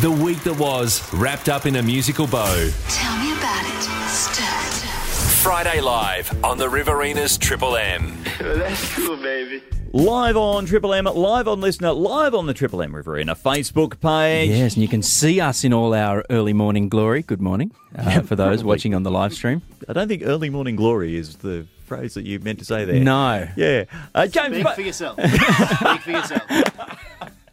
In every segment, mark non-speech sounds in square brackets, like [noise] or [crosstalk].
The week that was wrapped up in a musical bow. Tell me about it. Stir. Friday Live on the Riverinas Triple M. [laughs] That's cool, baby. Live on Triple M, live on LiSTNR, live on the Triple M Riverina Facebook page. Yes, and you can see us in all our early morning glory. Good morning uh, for those probably. watching on the live stream. I don't think early morning glory is the phrase that you meant to say there. No. Yeah. Uh, James, Speak ba- for yourself. [laughs] Speak for yourself.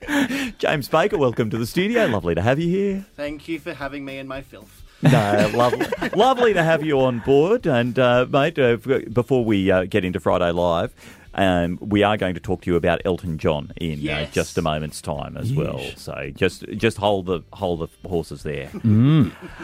[laughs] James Baker, welcome to the studio. Lovely to have you here. Thank you for having me in my filth. No, lovely, lovely to have you on board. And, uh, mate, uh, before we uh, get into Friday Live, um, we are going to talk to you about Elton John in uh, just a moment's time as well. So just just hold the hold the horses there.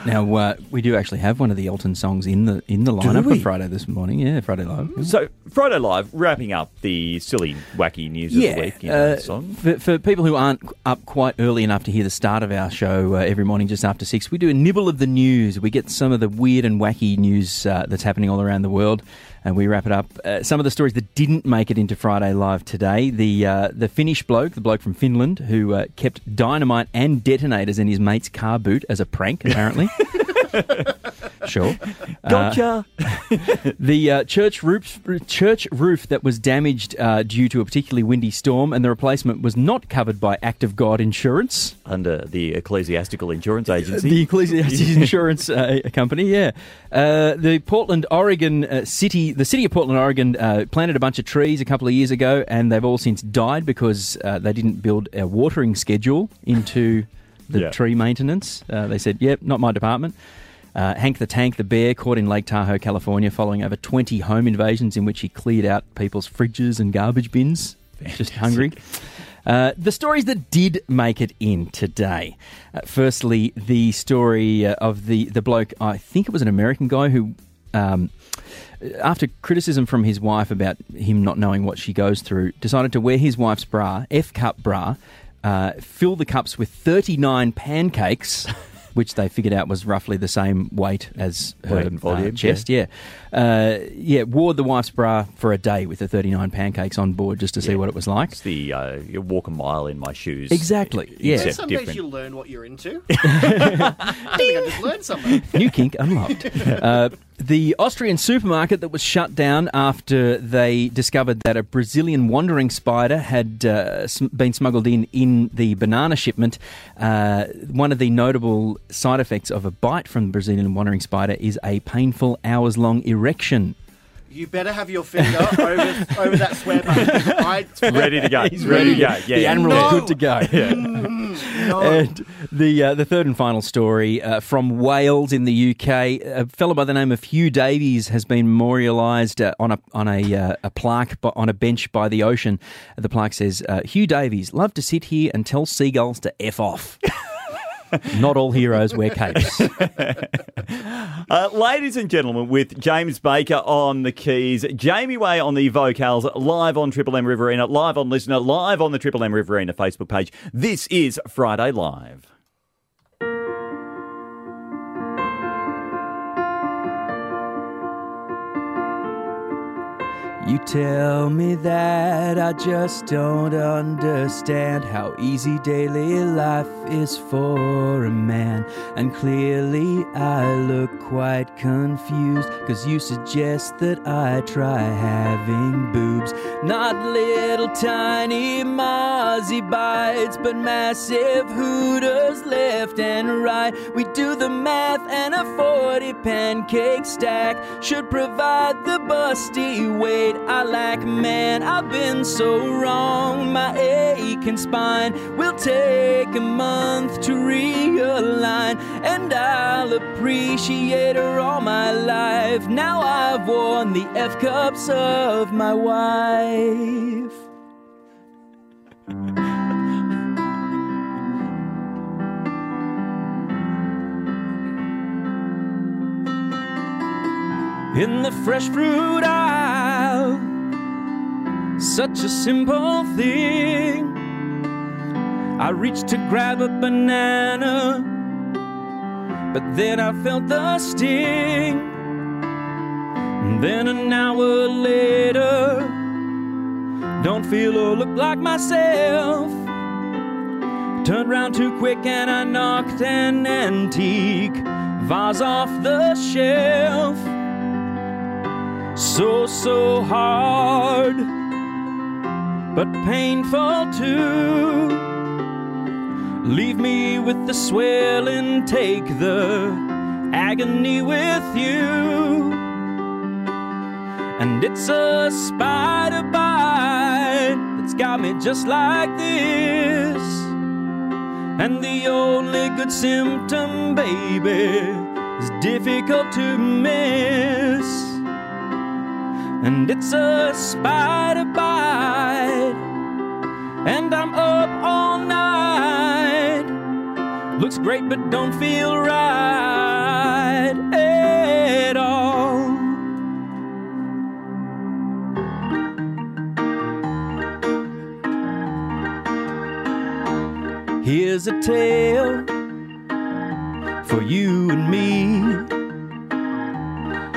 Now uh, we do actually have one of the Elton songs in the in the lineup for Friday this morning. Yeah, Friday live. So Friday Live, wrapping up the silly, wacky news of the week. You know, uh, song. For, for people who aren't up quite early enough to hear the start of our show uh, every morning just after six, we do a nibble of the news. We get some of the weird and wacky news uh, that's happening all around the world, and we wrap it up. Uh, some of the stories that didn't make it into Friday Live today: the uh, the Finnish bloke, the bloke from Finland, who uh, kept dynamite and detonators in his mate's car boot as a prank, apparently. [laughs] sure. [laughs] Uh, Gotcha. [laughs] the uh, church roof church roof that was damaged uh, due to a particularly windy storm, and the replacement was not covered by Act of God Insurance, Under the Ecclesiastical Insurance Agency. the Ecclesiastical [laughs] Insurance uh, Company. Yeah, uh, the Portland, Oregon uh, city, the city of Portland, Oregon, uh, planted a bunch of trees a couple of years ago, and they've all since died because uh, they didn't build a watering schedule into the Yeah. tree maintenance. Uh, they said, "Yep, not my department." Uh, Hank the Tank the Bear caught in Lake Tahoe, California, following over 20 home invasions in which he cleared out people's fridges and garbage bins. Just hungry. Uh, the stories that did make it in today. Uh, firstly, the story uh, of the, the bloke, I think it was an American guy who. Um, after criticism from his wife about him not knowing what she goes through, decided to wear his wife's bra, F cup bra, uh, fill the cups with 39 pancakes, [laughs] which they figured out was roughly the same weight as her Weight volume, uh, chest. Yeah. Uh, yeah, wore the wife's bra for a day with the 39 pancakes on board just to see what it was like. It's the uh, you walk a mile in my shoes. Exactly, yeah. Except Some days different. you learn what you're into. [laughs] I think I just learned something. New kink unlocked. [laughs] The Austrian supermarket that was shut down after they discovered that a Brazilian wandering spider had uh, been smuggled in in the banana shipment. Uh, one of the notable side effects of a bite from the Brazilian wandering spider is a painful hours long erection. You better have your finger over, over that swear button. I, ready to go. [laughs] He's ready to go. Yeah, the yeah. animal No. is good to go. [laughs] And the uh, the third and final story uh, from Wales in the UK, a fellow by the name of Huw Davies has been memorialised uh, on a on a uh, a plaque on a bench by the ocean. The plaque says, uh, "Huw Davies loved to sit here and tell seagulls to f off." [laughs] Not all heroes wear capes. [laughs] Uh, ladies and gentlemen, with James Baker on the keys, Jamie Way on the vocals, live on Triple M Riverina, live on LiSTNR, live on the Triple M Riverina Facebook page. This is Friday Live. You tell me that I just don't understand how easy daily life is for a man. And clearly I look quite confused, cause you suggest that I try having boobs. Not little tiny mozzie bites, but massive hooters left and right. We do the math and a 40 pancake stack should provide the busty weight I lack. Man, I've been so wrong. My aching spine will take a month to realign, and I'll appreciate her all my life. Now I've worn the F cups of my wife. In the fresh fruit aisle. Such a simple thing. I reached to grab a banana, but then I felt the sting. And then an hour later, don't feel or look like myself. Turned round too quick and I knocked an antique vase off the shelf. So, so hard, but painful too. Leave me with the swelling, take the agony with you. And it's a spider bite that's got me just like this. And the only good symptom, baby, is difficult to miss. And it's a spider bite, and I'm up all night. Looks great, but don't feel right at all. Here's a tale for you and me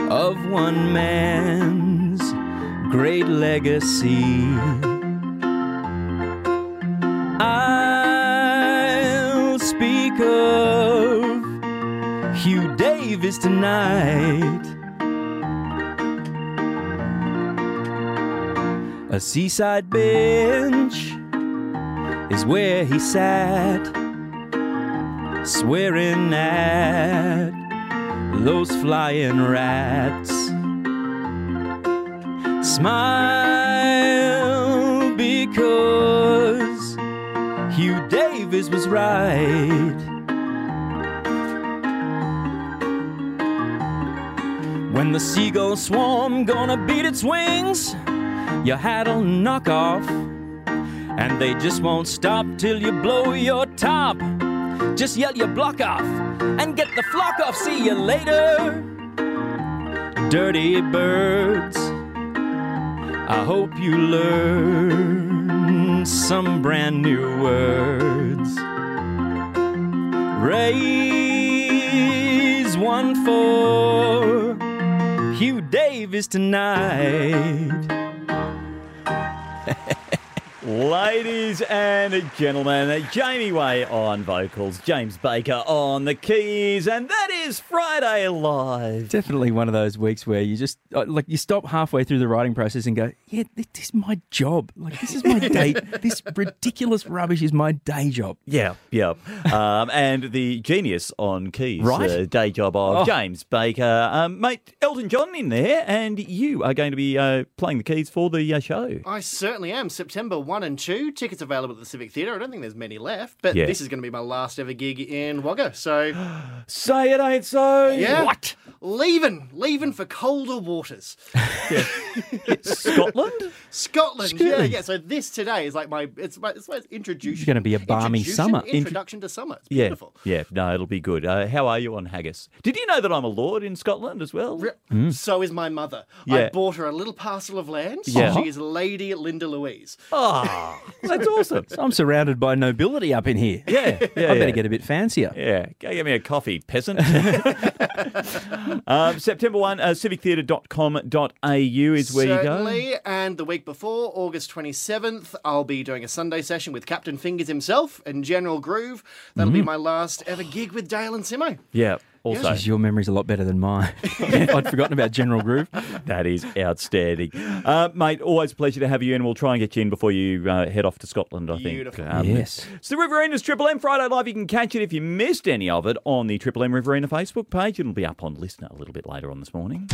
of one man's great legacy. I'll speak of Huw Davis tonight. A seaside bench is where he sat, swearing at those flying rats. Smile because Huw Davis was right. When the seagull swarm gonna beat its wings, your hat'll knock off. And they just won't stop till you blow your top. Just yell your block off and get the flock off. See you later, dirty birds. I hope you learn some brand new words. Raise one for Huw Davis tonight. [laughs] Ladies and gentlemen, Jamie Way on vocals, James Baker on the keys, and that is Friday Live. Definitely one of those weeks where you just uh, like you stop halfway through the writing process and go, "Yeah, this, this is my job. Like this is my [laughs] day. this ridiculous rubbish is my day job." Yeah, yeah. Um, and the genius on keys, Right. uh, day job of Oh. James Baker. Um, mate, Elton John in there, and you are going to be uh, playing the keys for the uh, show. I certainly am. September 1 and 2. Tickets available at the Civic Theatre. I don't think there's many left, but Yeah. this is going to be my last ever gig in Wagga. So, [gasps] Say it ain't so. yeah. What? Leaving. Leaving for colder waters. [laughs] Scotland? Scotland. Yeah, Scotland. yeah. So this today is like my it's my it's my introduction. It's gonna be a balmy summer. Introduction to summer. It's Yeah, beautiful. yeah. No, it'll be good. Uh, how are you on haggis? Did you know that I'm a lord in Scotland as well? Re- So is my mother. Yeah. I bought her a little parcel of land. Yeah. She is Lady Linda Louise. Ah, that's awesome. [laughs] I'm surrounded by nobility up in here. Yeah, [laughs] yeah. I better yeah. get a bit fancier. Yeah, go get me a coffee, peasant. Um, September 1, uh, civictheatre.com.au is where you go. Certainly. And the week before, August 27th, I'll be doing a Sunday session with Captain Fingers himself and General Groove. That'll Mm-hmm. be my last ever gig with Dale and Simo. Yeah, also, Jeez, your memory's a lot better than mine. [laughs] [laughs] I'd forgotten about General Groove. that is outstanding. Uh, mate, always a pleasure to have you, and we'll try and get you in before you uh, head off to Scotland, I Beautiful. think. Um, Yes. It's the Riverina's Triple M Friday Live. You can catch it if you missed any of it on the Triple M Riverina Facebook page. It'll be up on LiSTNR a little bit later on this morning.